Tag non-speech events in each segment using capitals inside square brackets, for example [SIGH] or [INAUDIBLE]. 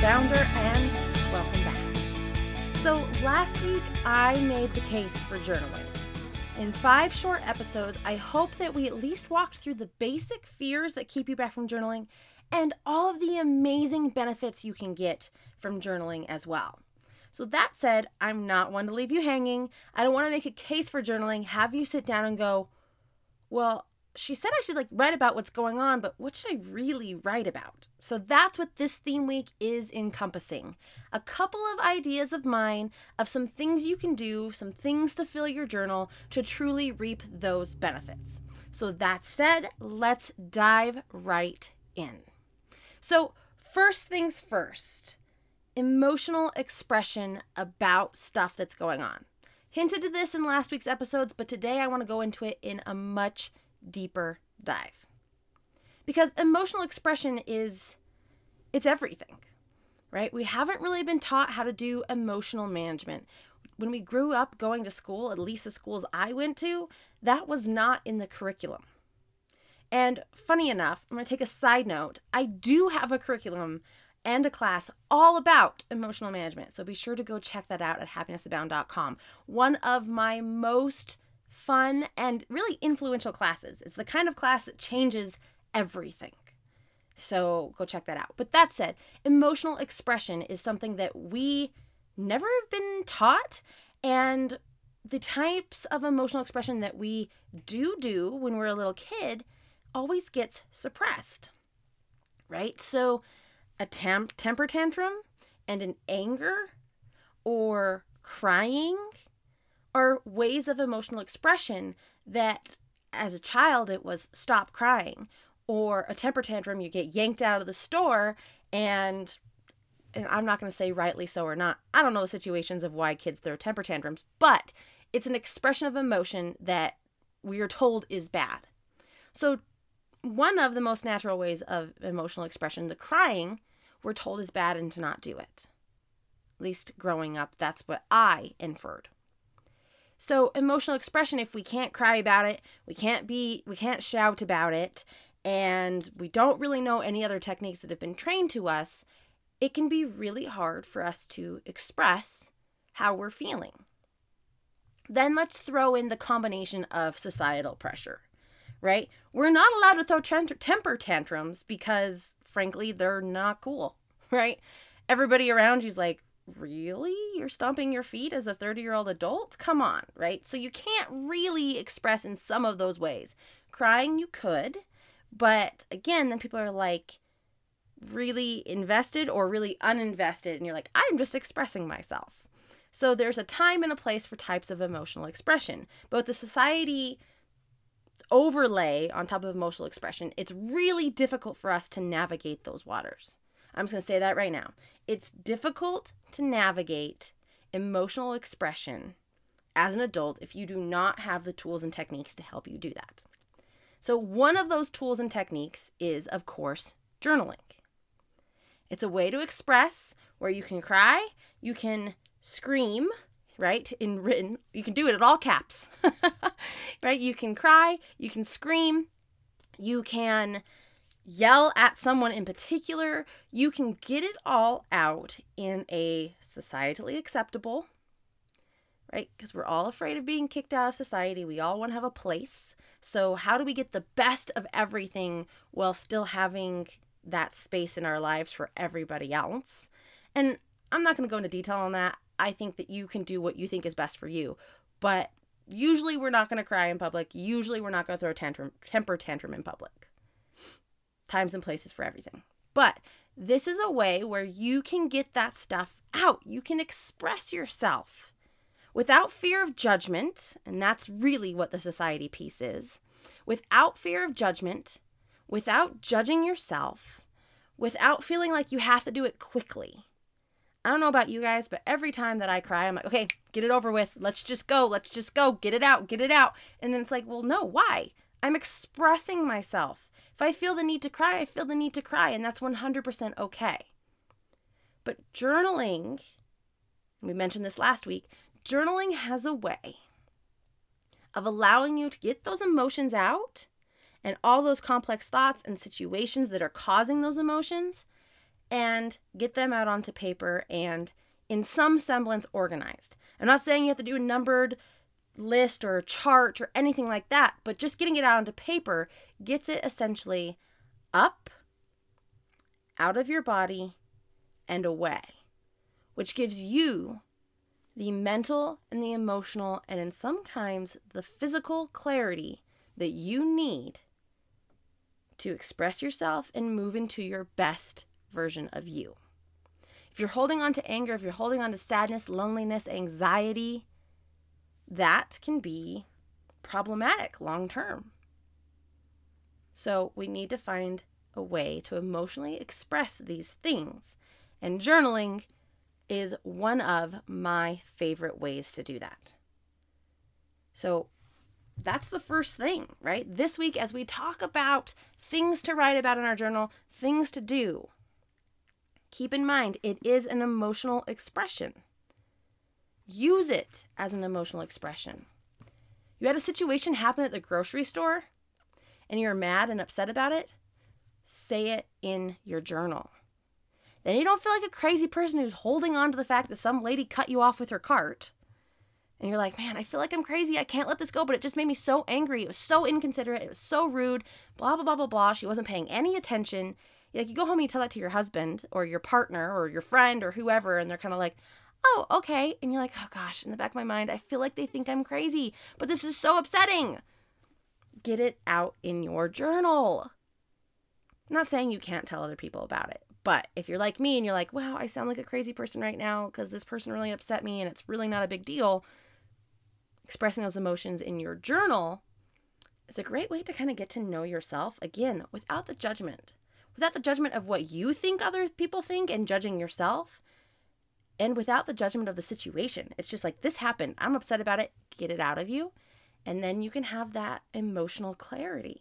Abounder, and welcome back. So, last week I made the case for journaling. In five short episodes, I hope that we at least walked through the basic fears that keep you back from journaling and all of the amazing benefits you can get from journaling as well. So, that said, I'm not one to leave you hanging. I don't want to make a case for journaling, have you sit down and go, well, she said I should like write about what's going on, but what should I really write about? So that's what this theme week is encompassing. A couple of ideas of mine of some things you can do, some things to fill your journal to truly reap those benefits. So that said, let's dive right in. So, first things first emotional expression about stuff that's going on. Hinted to this in last week's episodes, but today I want to go into it in a much deeper dive. Because emotional expression is it's everything. Right? We haven't really been taught how to do emotional management. When we grew up going to school, at least the schools I went to, that was not in the curriculum. And funny enough, I'm going to take a side note. I do have a curriculum and a class all about emotional management. So be sure to go check that out at happinessabound.com. One of my most fun and really influential classes. It's the kind of class that changes everything. So go check that out. But that said, emotional expression is something that we never have been taught. And the types of emotional expression that we do do when we're a little kid always gets suppressed. Right? So a temp- temper tantrum and an anger or crying are ways of emotional expression that as a child it was stop crying or a temper tantrum you get yanked out of the store and and I'm not going to say rightly so or not. I don't know the situations of why kids throw temper tantrums, but it's an expression of emotion that we are told is bad. So one of the most natural ways of emotional expression, the crying, we're told is bad and to not do it. At least growing up, that's what I inferred. So, emotional expression, if we can't cry about it, we can't be, we can't shout about it, and we don't really know any other techniques that have been trained to us, it can be really hard for us to express how we're feeling. Then let's throw in the combination of societal pressure, right? We're not allowed to throw temper tantrums because, frankly, they're not cool, [LAUGHS] right? Everybody around you's like, really? You're stomping your feet as a 30 year old adult? Come on, right? So you can't really express in some of those ways. Crying, you could, but again, then people are like really invested or really uninvested, and you're like, I'm just expressing myself. So there's a time and a place for types of emotional expression. But the society overlay on top of emotional expression, it's really difficult for us to navigate those waters. I'm just going to say that right now. It's difficult to navigate emotional expression as an adult if you do not have the tools and techniques to help you do that. So, one of those tools and techniques is, of course, journaling. It's a way to express where you can cry, you can scream, right? In written, you can do it at all caps, [LAUGHS] right? You can cry, you can scream, you can yell at someone in particular, you can get it all out in a societally acceptable, right? Because we're all afraid of being kicked out of society. We all want to have a place. So, how do we get the best of everything while still having that space in our lives for everybody else? And I'm not going to go into detail on that. I think that you can do what you think is best for you. But usually we're not going to cry in public. Usually we're not going to throw a tantrum, temper tantrum in public times and places for everything. But this is a way where you can get that stuff out. You can express yourself without fear of judgment, and that's really what the society piece is, without fear of judgment, without judging yourself, without feeling like you have to do it quickly. I don't know about you guys, but every time that I cry, I'm like, okay, get it over with. Let's just go. Let's just go. Get it out. Get it out. And then it's like, well, no, why? I'm expressing myself. If I feel the need to cry, I feel the need to cry, and that's 100% okay. But journaling, we mentioned this last week, journaling has a way of allowing you to get those emotions out and all those complex thoughts and situations that are causing those emotions and get them out onto paper and in some semblance organized. I'm not saying you have to do a numbered list or chart or anything like that, but just getting it out onto paper gets it essentially up, out of your body, and away, which gives you the mental and the emotional, and in some times the physical clarity that you need to express yourself and move into your best version of you. If you're holding on to anger, if you're holding on to sadness, loneliness, anxiety, that can be problematic long term. So we need to find a way to emotionally express these things. And journaling is one of my favorite ways to do that. So that's the first thing, right? This week, as we talk about things to write about in our journal, things to do, keep in mind it is an emotional expression. Use it as an emotional expression. You had a situation happen at the grocery store and you're mad and upset about it, say it in your journal. Then you don't feel like a crazy person who's holding on to the fact that some lady cut you off with her cart. And you're like, man, I feel like I'm crazy. I can't let this go, but it just made me so angry. It was so inconsiderate. It was so rude. Blah, blah, blah, blah, blah. She wasn't paying any attention. Like, you go home and you tell that to your husband or your partner or your friend or whoever, and they're kind of like, oh, okay. And you're like, oh gosh, in the back of my mind, I feel like they think I'm crazy, but this is so upsetting. Get it out in your journal. I'm not saying you can't tell other people about it, but if you're like me and you're like, wow, I sound like a crazy person right now because this person really upset me and it's really not a big deal, expressing those emotions in your journal is a great way to kind of get to know yourself again without the judgment. Without the judgment of what you think other people think and judging yourself, and without the judgment of the situation. It's just like, this happened. I'm upset about it. Get it out of you. And then you can have that emotional clarity.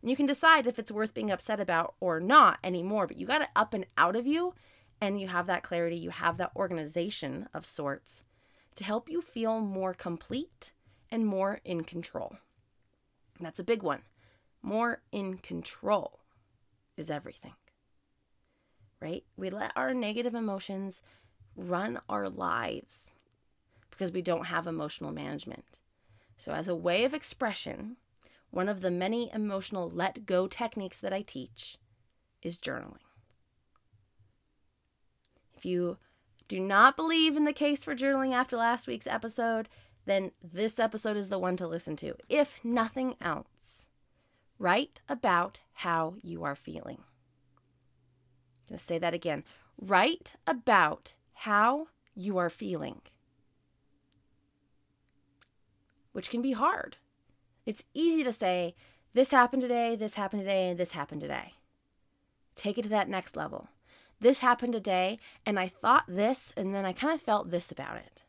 And you can decide if it's worth being upset about or not anymore. But you got it up and out of you. And you have that clarity. You have that organization of sorts to help you feel more complete and more in control. And that's a big one. More in control is everything. Right? We let our negative emotions run our lives because we don't have emotional management. So, as a way of expression, one of the many emotional let go techniques that I teach is journaling. If you do not believe in the case for journaling after last week's episode, then this episode is the one to listen to. If nothing else, write about how you are feeling. I'm going to say that again. Write about how you are feeling, which can be hard. It's easy to say, this happened today, this happened today, and this happened today. Take it to that next level. This happened today, and I thought this, and then I kind of felt this about it.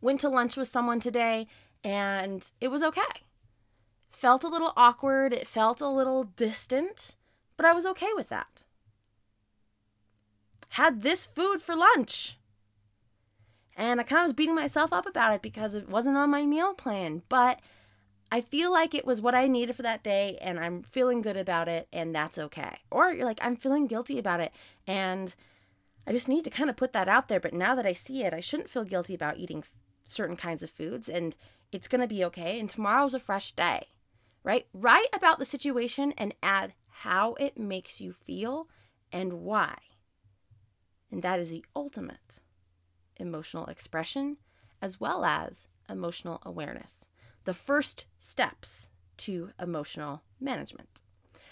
Went to lunch with someone today, and it was okay. Felt a little awkward, it felt a little distant, but I was okay with that had this food for lunch. And I kind of was beating myself up about it because it wasn't on my meal plan. But I feel like it was what I needed for that day and I'm feeling good about it and that's okay. Or you're like, I'm feeling guilty about it and I just need to kind of put that out there. But now that I see it, I shouldn't feel guilty about eating certain kinds of foods and it's going to be okay. And tomorrow's a fresh day, right? Write about the situation and add how it makes you feel and why. And that is the ultimate emotional expression as well as emotional awareness. The first steps to emotional management.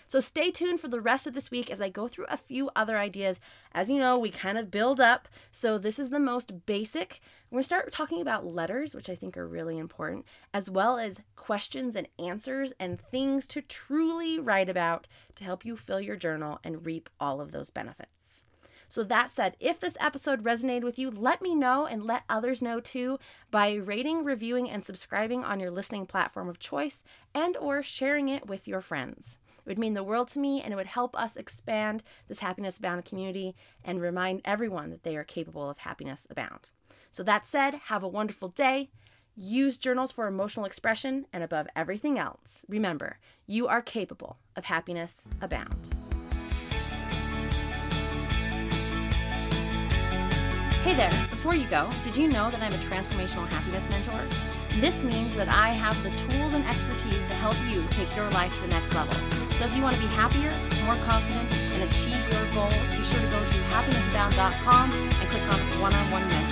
So stay tuned for the rest of this week as I go through a few other ideas. As you know, we kind of build up. So this is the most basic. We're going to start talking about letters, which I think are really important, as well as questions and answers and things to truly write about to help you fill your journal and reap all of those benefits. So that said, if this episode resonated with you, let me know and let others know too by rating, reviewing and subscribing on your listening platform of choice and or sharing it with your friends. It would mean the world to me and it would help us expand this happiness abound community and remind everyone that they are capable of happiness abound. So that said, have a wonderful day. Use journals for emotional expression and above everything else, remember, you are capable of happiness abound. Hey there, before you go, did you know that I'm a transformational happiness mentor? This means that I have the tools and expertise to help you take your life to the next level. So if you want to be happier, more confident, and achieve your goals, be sure to go to happinessabound.com and click on one on one mentoring.